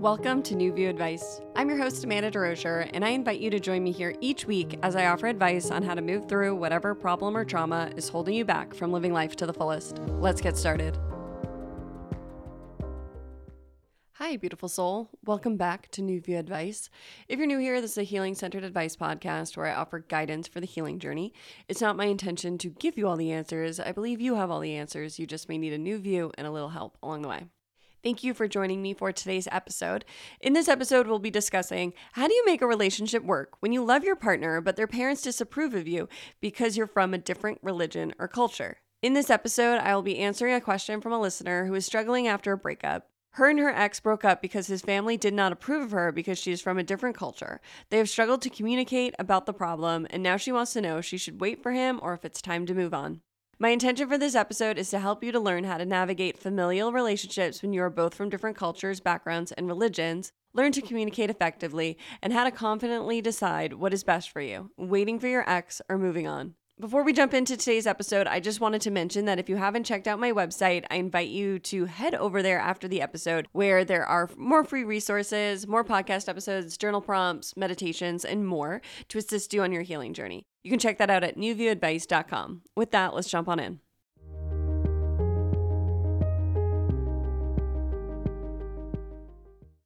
Welcome to New View Advice. I'm your host, Amanda DeRocher, and I invite you to join me here each week as I offer advice on how to move through whatever problem or trauma is holding you back from living life to the fullest. Let's get started. Hi, beautiful soul. Welcome back to New View Advice. If you're new here, this is a healing centered advice podcast where I offer guidance for the healing journey. It's not my intention to give you all the answers. I believe you have all the answers. You just may need a new view and a little help along the way. Thank you for joining me for today's episode. In this episode, we'll be discussing how do you make a relationship work when you love your partner, but their parents disapprove of you because you're from a different religion or culture. In this episode, I will be answering a question from a listener who is struggling after a breakup. Her and her ex broke up because his family did not approve of her because she is from a different culture. They have struggled to communicate about the problem, and now she wants to know if she should wait for him or if it's time to move on. My intention for this episode is to help you to learn how to navigate familial relationships when you are both from different cultures, backgrounds, and religions, learn to communicate effectively, and how to confidently decide what is best for you, waiting for your ex or moving on. Before we jump into today's episode, I just wanted to mention that if you haven't checked out my website, I invite you to head over there after the episode where there are more free resources, more podcast episodes, journal prompts, meditations, and more to assist you on your healing journey. You can check that out at newviewadvice.com. With that, let's jump on in.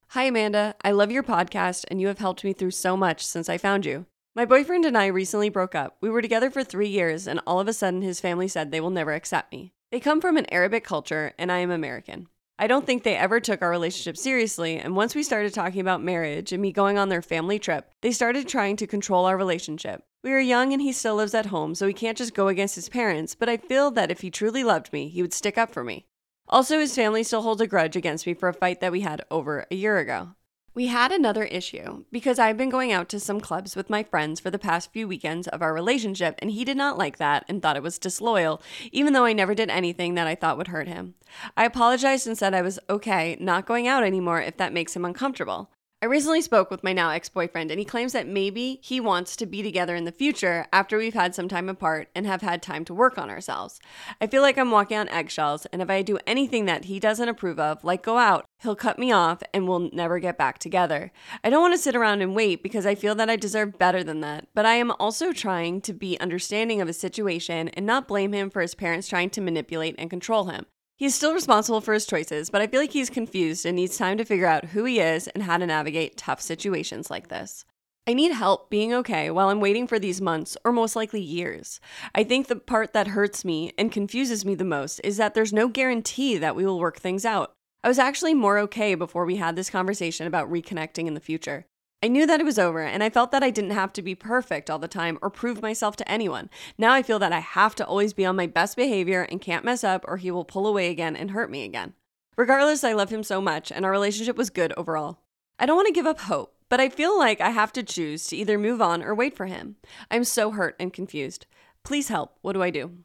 Hi, Amanda. I love your podcast, and you have helped me through so much since I found you. My boyfriend and I recently broke up. We were together for three years, and all of a sudden, his family said they will never accept me. They come from an Arabic culture, and I am American. I don't think they ever took our relationship seriously, and once we started talking about marriage and me going on their family trip, they started trying to control our relationship. We are young and he still lives at home, so he can't just go against his parents, but I feel that if he truly loved me, he would stick up for me. Also, his family still holds a grudge against me for a fight that we had over a year ago. We had another issue because I've been going out to some clubs with my friends for the past few weekends of our relationship, and he did not like that and thought it was disloyal, even though I never did anything that I thought would hurt him. I apologized and said I was okay not going out anymore if that makes him uncomfortable. I recently spoke with my now ex boyfriend, and he claims that maybe he wants to be together in the future after we've had some time apart and have had time to work on ourselves. I feel like I'm walking on eggshells, and if I do anything that he doesn't approve of, like go out, he'll cut me off and we'll never get back together. I don't want to sit around and wait because I feel that I deserve better than that, but I am also trying to be understanding of his situation and not blame him for his parents trying to manipulate and control him. He's still responsible for his choices, but I feel like he's confused and needs time to figure out who he is and how to navigate tough situations like this. I need help being okay while I'm waiting for these months or most likely years. I think the part that hurts me and confuses me the most is that there's no guarantee that we will work things out. I was actually more okay before we had this conversation about reconnecting in the future. I knew that it was over, and I felt that I didn't have to be perfect all the time or prove myself to anyone. Now I feel that I have to always be on my best behavior and can't mess up, or he will pull away again and hurt me again. Regardless, I love him so much, and our relationship was good overall. I don't want to give up hope, but I feel like I have to choose to either move on or wait for him. I'm so hurt and confused. Please help. What do I do?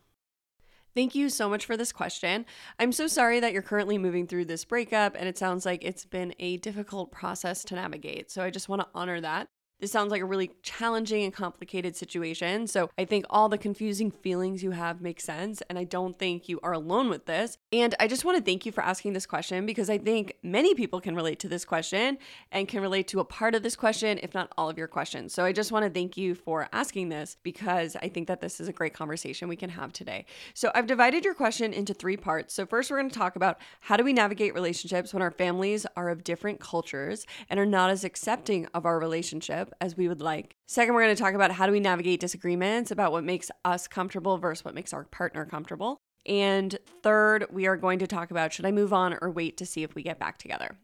Thank you so much for this question. I'm so sorry that you're currently moving through this breakup, and it sounds like it's been a difficult process to navigate. So I just want to honor that. This sounds like a really challenging and complicated situation. So I think all the confusing feelings you have make sense. And I don't think you are alone with this. And I just want to thank you for asking this question because I think many people can relate to this question and can relate to a part of this question, if not all of your questions. So I just want to thank you for asking this because I think that this is a great conversation we can have today. So I've divided your question into three parts. So first, we're going to talk about how do we navigate relationships when our families are of different cultures and are not as accepting of our relationship as we would like. Second, we're going to talk about how do we navigate disagreements about what makes us comfortable versus what makes our partner comfortable. And third, we are going to talk about should I move on or wait to see if we get back together.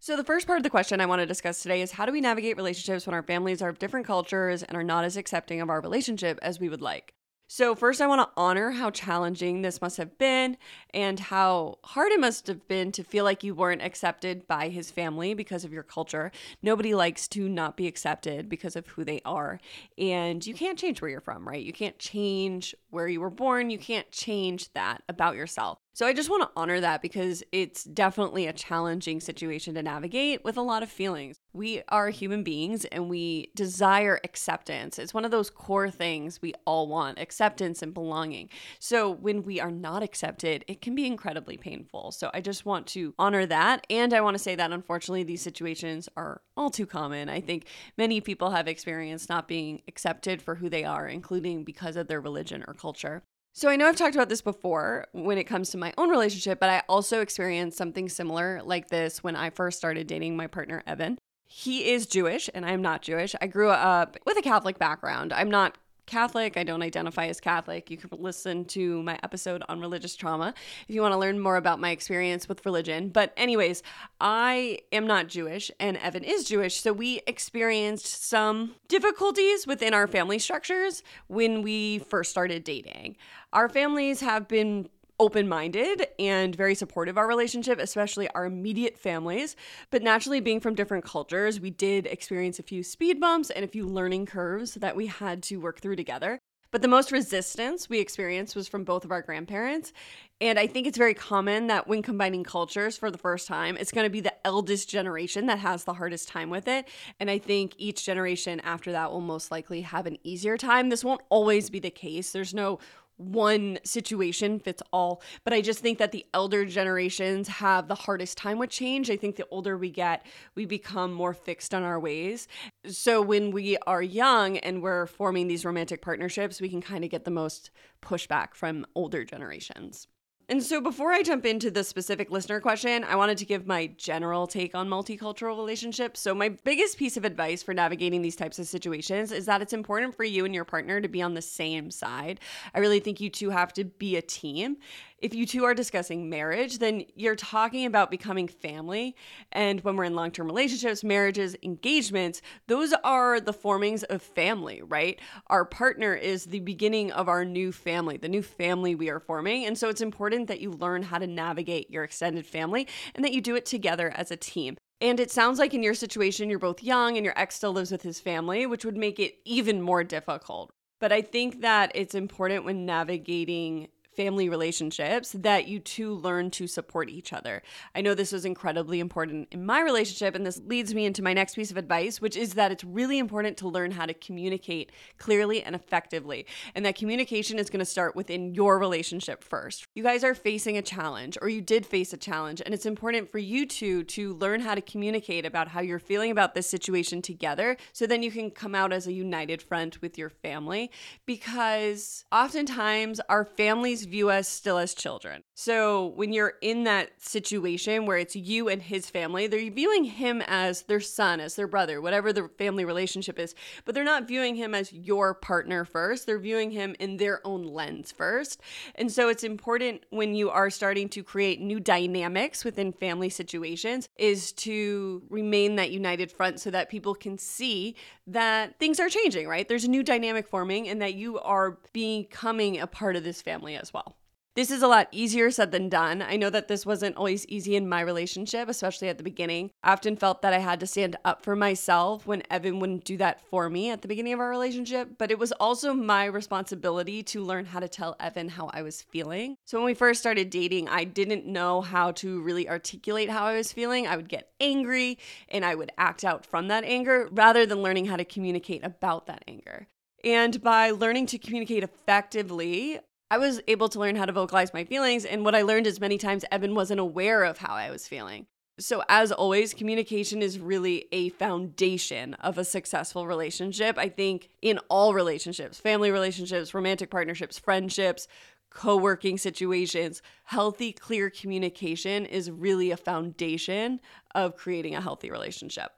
So, the first part of the question I want to discuss today is how do we navigate relationships when our families are of different cultures and are not as accepting of our relationship as we would like? So, first, I want to honor how challenging this must have been and how hard it must have been to feel like you weren't accepted by his family because of your culture. Nobody likes to not be accepted because of who they are. And you can't change where you're from, right? You can't change where you were born. You can't change that about yourself. So I just want to honor that because it's definitely a challenging situation to navigate with a lot of feelings. We are human beings and we desire acceptance. It's one of those core things we all want acceptance and belonging. So when we are not accepted, it can be incredibly painful. So I just want to honor that. And I want to say that unfortunately, these situations are all too common. I think many people have experienced not being accepted for who they are, including because of their religion or culture. So I know I've talked about this before when it comes to my own relationship, but I also experienced something similar like this when I first started dating my partner, Evan. He is Jewish and I'm not Jewish. I grew up with a Catholic background. I'm not Catholic. I don't identify as Catholic. You can listen to my episode on religious trauma if you want to learn more about my experience with religion. But, anyways, I am not Jewish and Evan is Jewish. So, we experienced some difficulties within our family structures when we first started dating. Our families have been open minded and very supportive of our relationship, especially our immediate families. But naturally, being from different cultures, we did experience a few speed bumps and a few learning curves that we had to work through together. But the most resistance we experienced was from both of our grandparents. And I think it's very common that when combining cultures for the first time, it's going to be the eldest generation that has the hardest time with it. And I think each generation after that will most likely have an easier time. This won't always be the case. There's no one situation fits all. But I just think that the elder generations have the hardest time with change. I think the older we get, we become more fixed on our ways. So when we are young and we're forming these romantic partnerships, we can kind of get the most pushback from older generations. And so, before I jump into the specific listener question, I wanted to give my general take on multicultural relationships. So, my biggest piece of advice for navigating these types of situations is that it's important for you and your partner to be on the same side. I really think you two have to be a team if you two are discussing marriage, then you're talking about becoming family. And when we're in long term relationships, marriages, engagements, those are the formings of family, right? Our partner is the beginning of our new family, the new family we are forming. And so it's important that you learn how to navigate your extended family and that you do it together as a team. And it sounds like in your situation, you're both young and your ex still lives with his family, which would make it even more difficult. But I think that it's important when navigating family relationships that you two learn to support each other. I know this was incredibly important in my relationship, and this leads me into my next piece of advice, which is that it's really important to learn how to communicate clearly and effectively. And that communication is going to start within your relationship first. You guys are facing a challenge, or you did face a challenge, and it's important for you two to learn how to communicate about how you're feeling about this situation together so then you can come out as a united front with your family because oftentimes our families view us still as children. So when you're in that situation where it's you and his family, they're viewing him as their son, as their brother, whatever the family relationship is, but they're not viewing him as your partner first. They're viewing him in their own lens first. And so it's important when you are starting to create new dynamics within family situations is to remain that united front so that people can see that things are changing, right? There's a new dynamic forming and that you are becoming a part of this family as well. This is a lot easier said than done. I know that this wasn't always easy in my relationship, especially at the beginning. I often felt that I had to stand up for myself when Evan wouldn't do that for me at the beginning of our relationship, but it was also my responsibility to learn how to tell Evan how I was feeling. So when we first started dating, I didn't know how to really articulate how I was feeling. I would get angry and I would act out from that anger rather than learning how to communicate about that anger. And by learning to communicate effectively, I was able to learn how to vocalize my feelings. And what I learned is many times Evan wasn't aware of how I was feeling. So, as always, communication is really a foundation of a successful relationship. I think in all relationships, family relationships, romantic partnerships, friendships, co working situations, healthy, clear communication is really a foundation of creating a healthy relationship.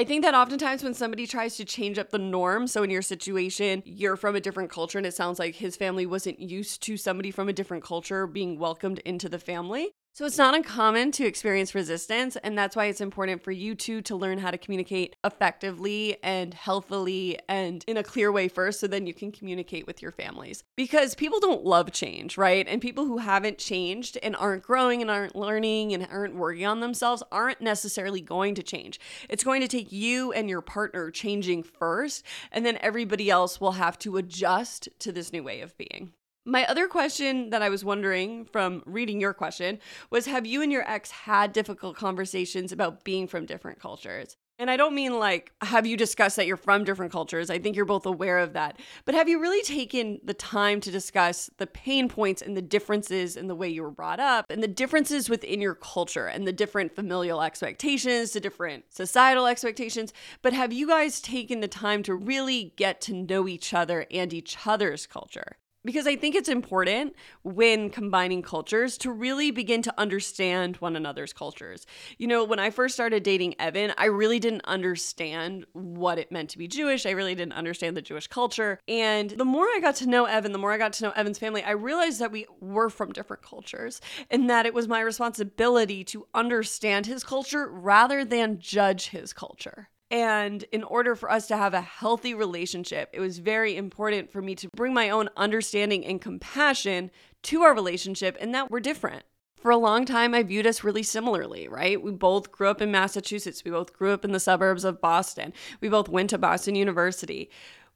I think that oftentimes when somebody tries to change up the norm, so in your situation, you're from a different culture, and it sounds like his family wasn't used to somebody from a different culture being welcomed into the family. So it's not uncommon to experience resistance, and that's why it's important for you two to learn how to communicate effectively and healthily and in a clear way first, so then you can communicate with your families. Because people don't love change, right? And people who haven't changed and aren't growing and aren't learning and aren't working on themselves aren't necessarily going to change. It's going to take you and your partner changing first, and then everybody else will have to adjust to this new way of being. My other question that I was wondering from reading your question was Have you and your ex had difficult conversations about being from different cultures? And I don't mean like, have you discussed that you're from different cultures? I think you're both aware of that. But have you really taken the time to discuss the pain points and the differences in the way you were brought up and the differences within your culture and the different familial expectations, the different societal expectations? But have you guys taken the time to really get to know each other and each other's culture? Because I think it's important when combining cultures to really begin to understand one another's cultures. You know, when I first started dating Evan, I really didn't understand what it meant to be Jewish. I really didn't understand the Jewish culture. And the more I got to know Evan, the more I got to know Evan's family, I realized that we were from different cultures and that it was my responsibility to understand his culture rather than judge his culture. And in order for us to have a healthy relationship, it was very important for me to bring my own understanding and compassion to our relationship and that we're different. For a long time, I viewed us really similarly, right? We both grew up in Massachusetts. We both grew up in the suburbs of Boston. We both went to Boston University.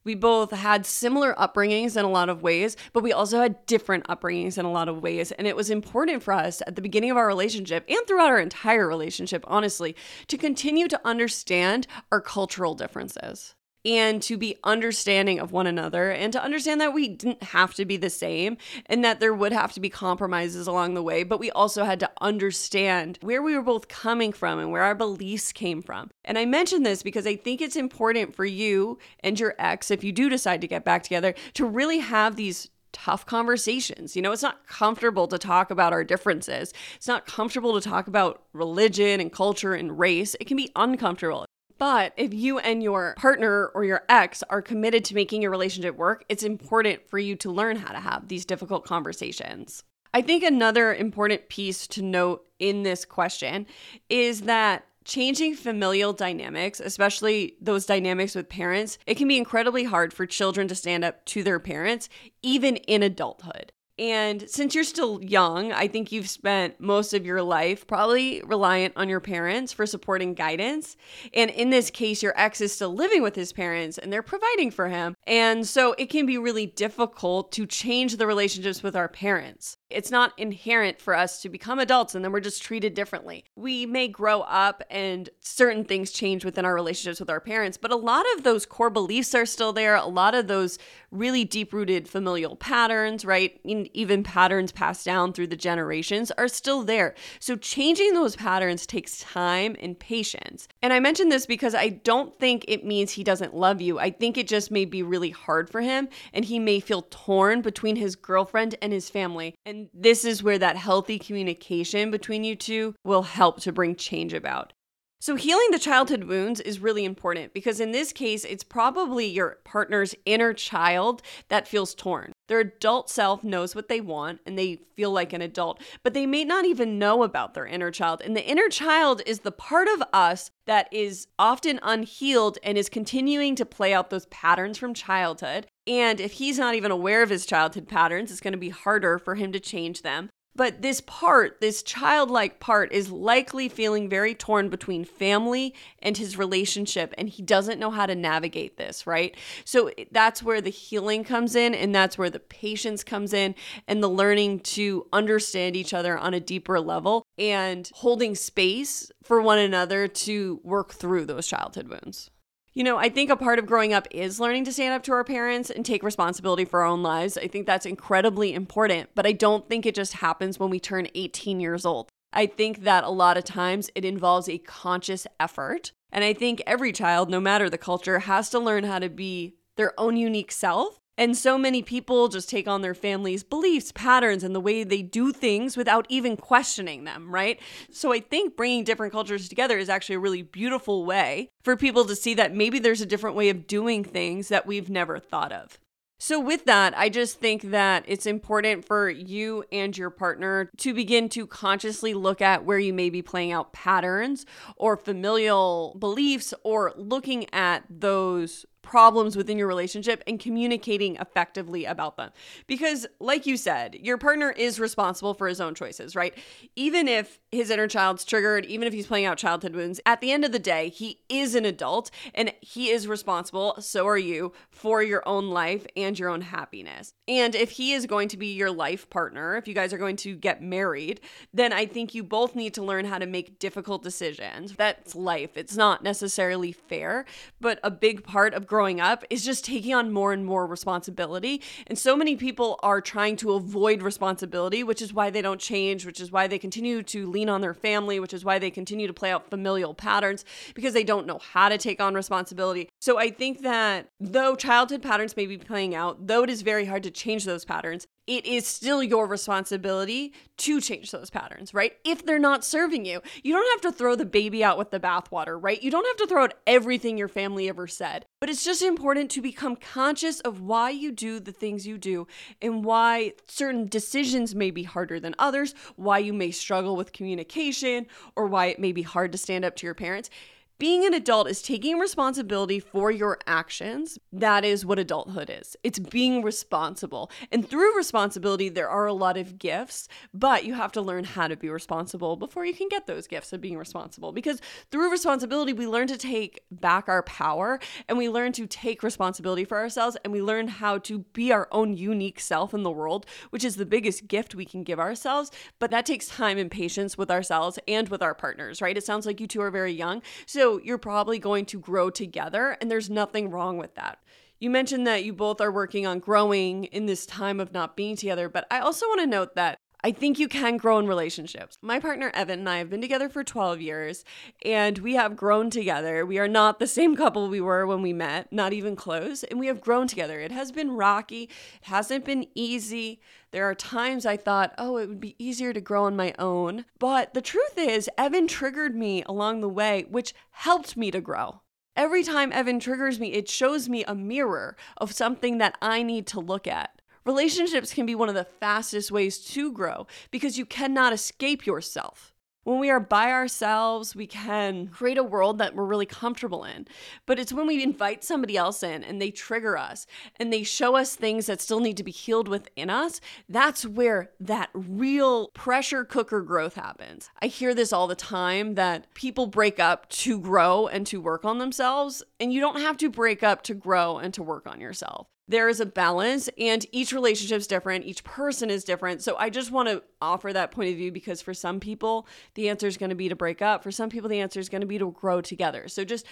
We both had similar upbringings in a lot of ways, but we also had different upbringings in a lot of ways. And it was important for us at the beginning of our relationship and throughout our entire relationship, honestly, to continue to understand our cultural differences and to be understanding of one another and to understand that we didn't have to be the same and that there would have to be compromises along the way, but we also had to understand where we were both coming from and where our beliefs came from. And I mention this because I think it's important for you and your ex, if you do decide to get back together, to really have these tough conversations. You know, it's not comfortable to talk about our differences. It's not comfortable to talk about religion and culture and race. It can be uncomfortable. But if you and your partner or your ex are committed to making your relationship work, it's important for you to learn how to have these difficult conversations. I think another important piece to note in this question is that changing familial dynamics, especially those dynamics with parents, it can be incredibly hard for children to stand up to their parents, even in adulthood. And since you're still young, I think you've spent most of your life probably reliant on your parents for supporting guidance. And in this case, your ex is still living with his parents and they're providing for him. And so it can be really difficult to change the relationships with our parents. It's not inherent for us to become adults and then we're just treated differently. We may grow up and certain things change within our relationships with our parents, but a lot of those core beliefs are still there. A lot of those really deep rooted familial patterns, right? Even patterns passed down through the generations are still there. So changing those patterns takes time and patience. And I mention this because I don't think it means he doesn't love you. I think it just may be really hard for him and he may feel torn between his girlfriend and his family. This is where that healthy communication between you two will help to bring change about. So, healing the childhood wounds is really important because in this case, it's probably your partner's inner child that feels torn. Their adult self knows what they want and they feel like an adult, but they may not even know about their inner child. And the inner child is the part of us that is often unhealed and is continuing to play out those patterns from childhood. And if he's not even aware of his childhood patterns, it's going to be harder for him to change them. But this part, this childlike part, is likely feeling very torn between family and his relationship, and he doesn't know how to navigate this, right? So that's where the healing comes in, and that's where the patience comes in, and the learning to understand each other on a deeper level and holding space for one another to work through those childhood wounds. You know, I think a part of growing up is learning to stand up to our parents and take responsibility for our own lives. I think that's incredibly important, but I don't think it just happens when we turn 18 years old. I think that a lot of times it involves a conscious effort. And I think every child, no matter the culture, has to learn how to be their own unique self and so many people just take on their family's beliefs, patterns, and the way they do things without even questioning them, right? So I think bringing different cultures together is actually a really beautiful way for people to see that maybe there's a different way of doing things that we've never thought of. So, with that, I just think that it's important for you and your partner to begin to consciously look at where you may be playing out patterns or familial beliefs or looking at those problems within your relationship and communicating effectively about them. Because, like you said, your partner is responsible for his own choices, right? Even if his inner child's triggered, even if he's playing out childhood wounds, at the end of the day, he is an adult and he is responsible, so are you, for your own life and your own happiness. And if he is going to be your life partner, if you guys are going to get married, then I think you both need to learn how to make difficult decisions. That's life. It's not necessarily fair, but a big part of growing up is just taking on more and more responsibility. And so many people are trying to avoid responsibility, which is why they don't change, which is why they continue to lean on their family, which is why they continue to play out familial patterns because they don't know how to take on responsibility. So I think that though childhood patterns may be playing out, though it is very hard to change those patterns, it is still your responsibility to change those patterns, right? If they're not serving you, you don't have to throw the baby out with the bathwater, right? You don't have to throw out everything your family ever said. But it's just important to become conscious of why you do the things you do and why certain decisions may be harder than others, why you may struggle with communication, or why it may be hard to stand up to your parents. Being an adult is taking responsibility for your actions. That is what adulthood is. It's being responsible. And through responsibility, there are a lot of gifts, but you have to learn how to be responsible before you can get those gifts of being responsible. Because through responsibility, we learn to take back our power and we learn to take responsibility for ourselves and we learn how to be our own unique self in the world, which is the biggest gift we can give ourselves. But that takes time and patience with ourselves and with our partners, right? It sounds like you two are very young. So so you're probably going to grow together, and there's nothing wrong with that. You mentioned that you both are working on growing in this time of not being together, but I also want to note that I think you can grow in relationships. My partner Evan and I have been together for 12 years and we have grown together. We are not the same couple we were when we met, not even close, and we have grown together. It has been rocky, it hasn't been easy. There are times I thought, oh, it would be easier to grow on my own. But the truth is, Evan triggered me along the way, which helped me to grow. Every time Evan triggers me, it shows me a mirror of something that I need to look at. Relationships can be one of the fastest ways to grow because you cannot escape yourself. When we are by ourselves, we can create a world that we're really comfortable in. But it's when we invite somebody else in and they trigger us and they show us things that still need to be healed within us, that's where that real pressure cooker growth happens. I hear this all the time that people break up to grow and to work on themselves, and you don't have to break up to grow and to work on yourself there is a balance and each relationship is different each person is different. So i just want to offer that point of view because for some people the answer is going to be to break up. For some people the answer is going to be to grow together. So just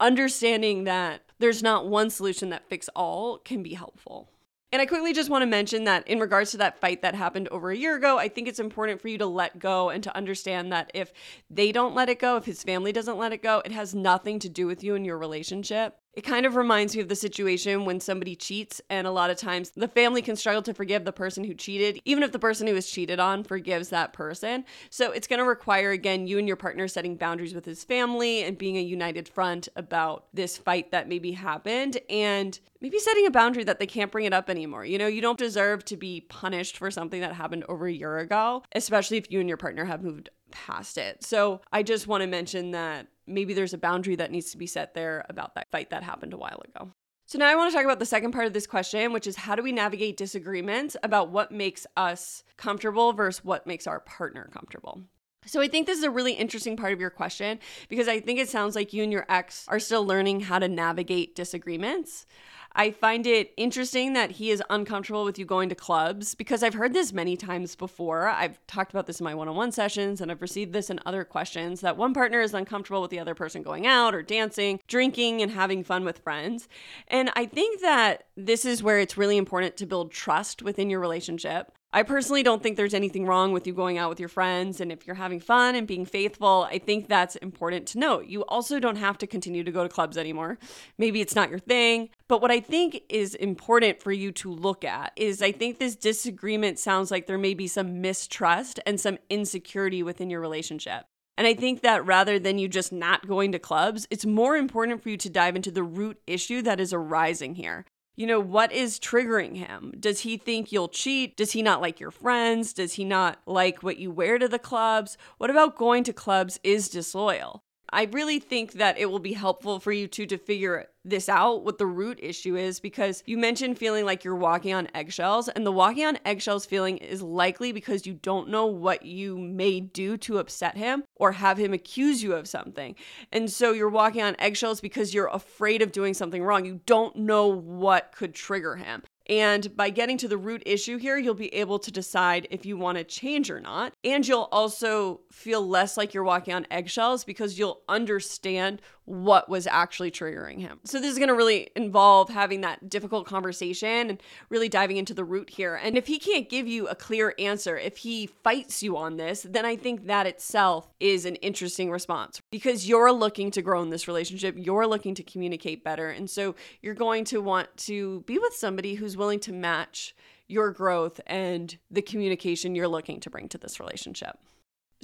understanding that there's not one solution that fits all can be helpful. And I quickly just want to mention that in regards to that fight that happened over a year ago, I think it's important for you to let go and to understand that if they don't let it go, if his family doesn't let it go, it has nothing to do with you and your relationship. It kind of reminds me of the situation when somebody cheats, and a lot of times the family can struggle to forgive the person who cheated, even if the person who was cheated on forgives that person. So it's going to require, again, you and your partner setting boundaries with his family and being a united front about this fight that maybe happened, and maybe setting a boundary that they can't bring it up anymore. You know, you don't deserve to be punished for something that happened over a year ago, especially if you and your partner have moved past it. So I just want to mention that maybe there's a boundary that needs to be set there about that fight that happened a while ago. So now I want to talk about the second part of this question, which is how do we navigate disagreements about what makes us comfortable versus what makes our partner comfortable? So I think this is a really interesting part of your question because I think it sounds like you and your ex are still learning how to navigate disagreements. I find it interesting that he is uncomfortable with you going to clubs because I've heard this many times before. I've talked about this in my one on one sessions and I've received this in other questions that one partner is uncomfortable with the other person going out or dancing, drinking, and having fun with friends. And I think that this is where it's really important to build trust within your relationship. I personally don't think there's anything wrong with you going out with your friends. And if you're having fun and being faithful, I think that's important to note. You also don't have to continue to go to clubs anymore. Maybe it's not your thing. But what I think is important for you to look at is I think this disagreement sounds like there may be some mistrust and some insecurity within your relationship. And I think that rather than you just not going to clubs, it's more important for you to dive into the root issue that is arising here. You know, what is triggering him? Does he think you'll cheat? Does he not like your friends? Does he not like what you wear to the clubs? What about going to clubs is disloyal? I really think that it will be helpful for you two to figure this out, what the root issue is, because you mentioned feeling like you're walking on eggshells, and the walking on eggshells feeling is likely because you don't know what you may do to upset him or have him accuse you of something. And so you're walking on eggshells because you're afraid of doing something wrong. You don't know what could trigger him. And by getting to the root issue here, you'll be able to decide if you want to change or not. And you'll also feel less like you're walking on eggshells because you'll understand what was actually triggering him. So, this is going to really involve having that difficult conversation and really diving into the root here. And if he can't give you a clear answer, if he fights you on this, then I think that itself is an interesting response because you're looking to grow in this relationship, you're looking to communicate better. And so, you're going to want to be with somebody who's willing to match your growth and the communication you're looking to bring to this relationship.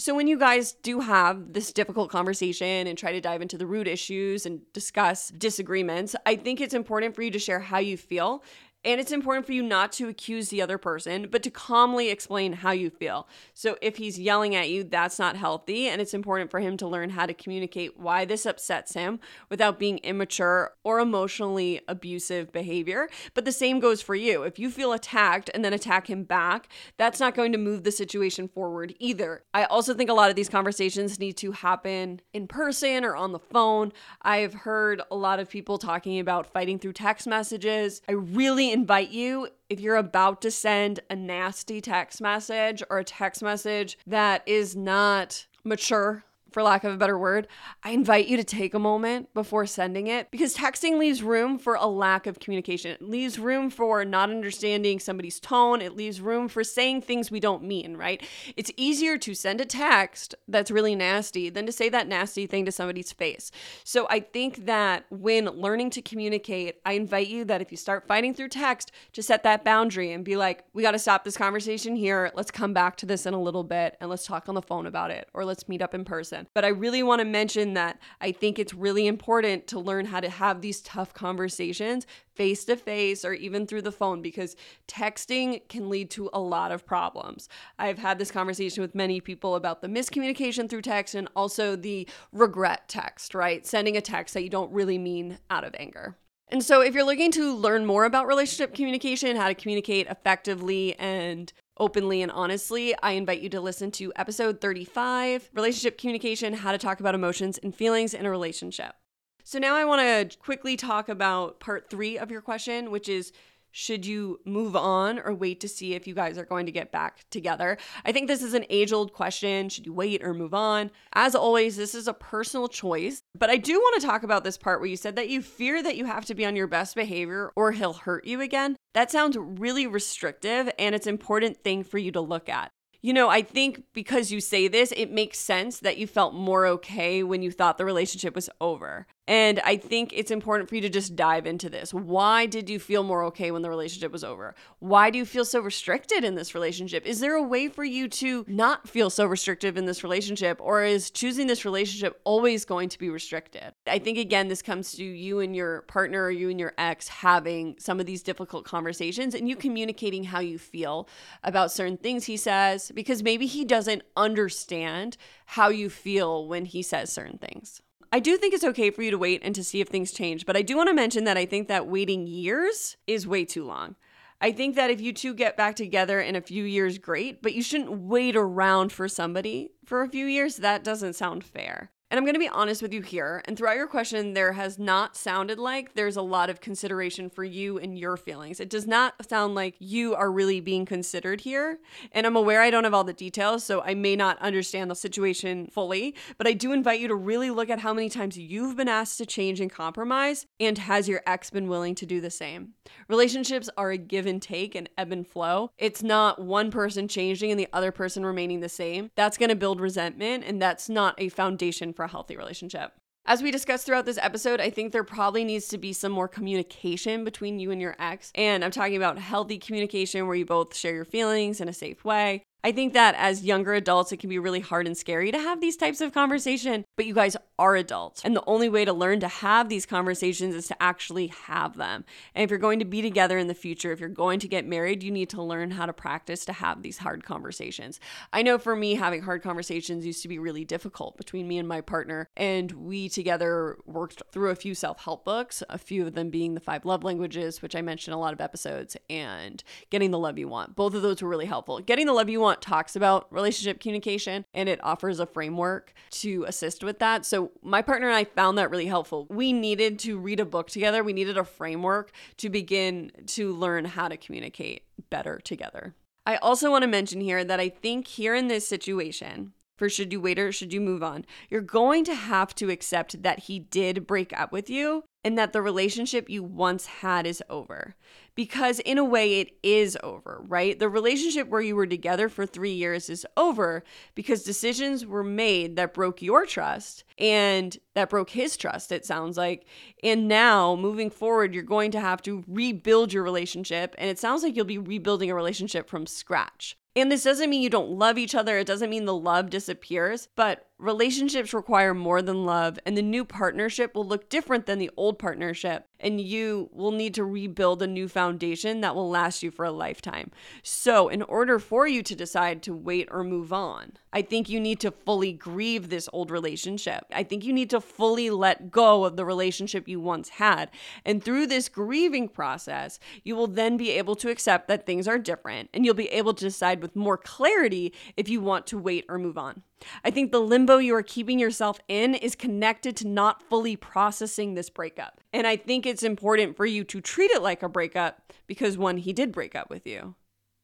So, when you guys do have this difficult conversation and try to dive into the root issues and discuss disagreements, I think it's important for you to share how you feel and it's important for you not to accuse the other person, but to calmly explain how you feel. So if he's yelling at you, that's not healthy. And it's important for him to learn how to communicate why this upsets him without being immature or emotionally abusive behavior. But the same goes for you. If you feel attacked and then attack him back, that's not going to move the situation forward either. I also think a lot of these conversations need to happen in person or on the phone. I've heard a lot of people talking about fighting through text messages. I really invite you if you're about to send a nasty text message or a text message that is not mature for lack of a better word, I invite you to take a moment before sending it because texting leaves room for a lack of communication. It leaves room for not understanding somebody's tone. It leaves room for saying things we don't mean, right? It's easier to send a text that's really nasty than to say that nasty thing to somebody's face. So I think that when learning to communicate, I invite you that if you start fighting through text, to set that boundary and be like, we got to stop this conversation here. Let's come back to this in a little bit and let's talk on the phone about it or let's meet up in person But I really want to mention that I think it's really important to learn how to have these tough conversations face to face or even through the phone because texting can lead to a lot of problems. I've had this conversation with many people about the miscommunication through text and also the regret text, right? Sending a text that you don't really mean out of anger. And so, if you're looking to learn more about relationship communication, how to communicate effectively and openly and honestly, I invite you to listen to episode 35 Relationship Communication How to Talk About Emotions and Feelings in a Relationship. So, now I want to quickly talk about part three of your question, which is should you move on or wait to see if you guys are going to get back together? I think this is an age old question. Should you wait or move on? As always, this is a personal choice. But I do want to talk about this part where you said that you fear that you have to be on your best behavior or he'll hurt you again. That sounds really restrictive, and it's an important thing for you to look at. You know, I think because you say this, it makes sense that you felt more okay when you thought the relationship was over. And I think it's important for you to just dive into this. Why did you feel more okay when the relationship was over? Why do you feel so restricted in this relationship? Is there a way for you to not feel so restrictive in this relationship? Or is choosing this relationship always going to be restricted? I think, again, this comes to you and your partner or you and your ex having some of these difficult conversations and you communicating how you feel about certain things he says, because maybe he doesn't understand how you feel when he says certain things. I do think it's okay for you to wait and to see if things change, but I do want to mention that I think that waiting years is way too long. I think that if you two get back together in a few years, great, but you shouldn't wait around for somebody for a few years. That doesn't sound fair. And I'm going to be honest with you here. And throughout your question, there has not sounded like there's a lot of consideration for you and your feelings. It does not sound like you are really being considered here. And I'm aware I don't have all the details, so I may not understand the situation fully. But I do invite you to really look at how many times you've been asked to change and compromise, and has your ex been willing to do the same? Relationships are a give and take and ebb and flow. It's not one person changing and the other person remaining the same. That's going to build resentment, and that's not a foundation for a healthy relationship. As we discussed throughout this episode, I think there probably needs to be some more communication between you and your ex. And I'm talking about healthy communication where you both share your feelings in a safe way. I think that as younger adults, it can be really hard and scary to have these types of conversation, but you guys are adults. And the only way to learn to have these conversations is to actually have them. And if you're going to be together in the future, if you're going to get married, you need to learn how to practice to have these hard conversations. I know for me, having hard conversations used to be really difficult between me and my partner. And we together worked through a few self help books, a few of them being the five love languages, which I mentioned a lot of episodes, and getting the love you want. Both of those were really helpful. Getting the love you want talks about relationship communication and it offers a framework to assist with that. So, my partner and I found that really helpful. We needed to read a book together, we needed a framework to begin to learn how to communicate better together. I also want to mention here that I think here in this situation, for should you wait or should you move on, you're going to have to accept that he did break up with you and that the relationship you once had is over. Because in a way, it is over, right? The relationship where you were together for three years is over because decisions were made that broke your trust and that broke his trust, it sounds like. And now, moving forward, you're going to have to rebuild your relationship. And it sounds like you'll be rebuilding a relationship from scratch. And this doesn't mean you don't love each other. It doesn't mean the love disappears, but relationships require more than love, and the new partnership will look different than the old partnership. And you will need to rebuild a new foundation that will last you for a lifetime. So, in order for you to decide to wait or move on, I think you need to fully grieve this old relationship. I think you need to fully let go of the relationship you once had. And through this grieving process, you will then be able to accept that things are different and you'll be able to decide with more clarity if you want to wait or move on. I think the limbo you are keeping yourself in is connected to not fully processing this breakup. And I think it's important for you to treat it like a breakup because one, he did break up with you.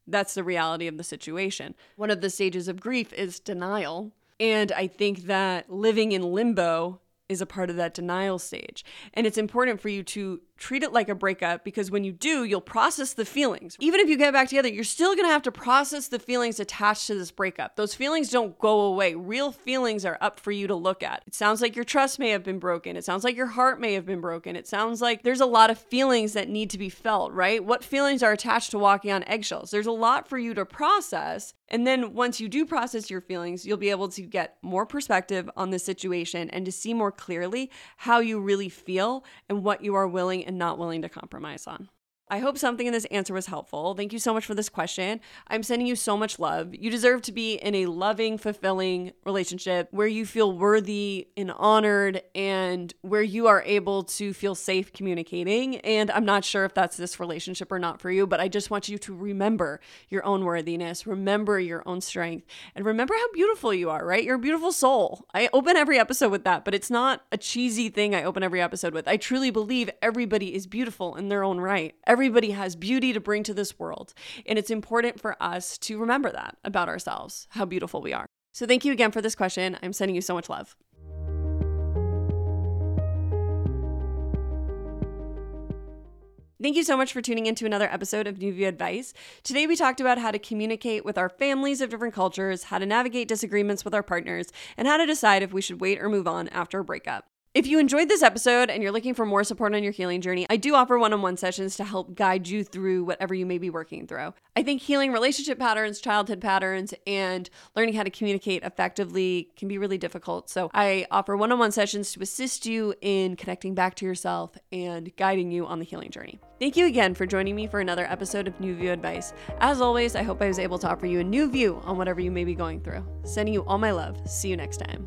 That's the reality of the situation. One of the stages of grief is denial. And I think that living in limbo is a part of that denial stage. And it's important for you to treat it like a breakup because when you do, you'll process the feelings. Even if you get back together, you're still gonna have to process the feelings attached to this breakup. Those feelings don't go away. Real feelings are up for you to look at. It sounds like your trust may have been broken. It sounds like your heart may have been broken. It sounds like there's a lot of feelings that need to be felt, right? What feelings are attached to walking on eggshells? There's a lot for you to process. And then once you do process your feelings, you'll be able to get more perspective on the situation and to see more clearly how you really feel and what you are willing and not willing to compromise on. I hope something in this answer was helpful. Thank you so much for this question. I'm sending you so much love. You deserve to be in a loving, fulfilling relationship where you feel worthy and honored and where you are able to feel safe communicating. And I'm not sure if that's this relationship or not for you, but I just want you to remember your own worthiness, remember your own strength, and remember how beautiful you are, right? You're a beautiful soul. I open every episode with that, but it's not a cheesy thing I open every episode with. I truly believe everybody is beautiful in their own right. Everybody has beauty to bring to this world. And it's important for us to remember that about ourselves, how beautiful we are. So thank you again for this question. I'm sending you so much love. Thank you so much for tuning into another episode of New View Advice. Today we talked about how to communicate with our families of different cultures, how to navigate disagreements with our partners, and how to decide if we should wait or move on after a breakup. If you enjoyed this episode and you're looking for more support on your healing journey, I do offer one on one sessions to help guide you through whatever you may be working through. I think healing relationship patterns, childhood patterns, and learning how to communicate effectively can be really difficult. So I offer one on one sessions to assist you in connecting back to yourself and guiding you on the healing journey. Thank you again for joining me for another episode of New View Advice. As always, I hope I was able to offer you a new view on whatever you may be going through. Sending you all my love. See you next time.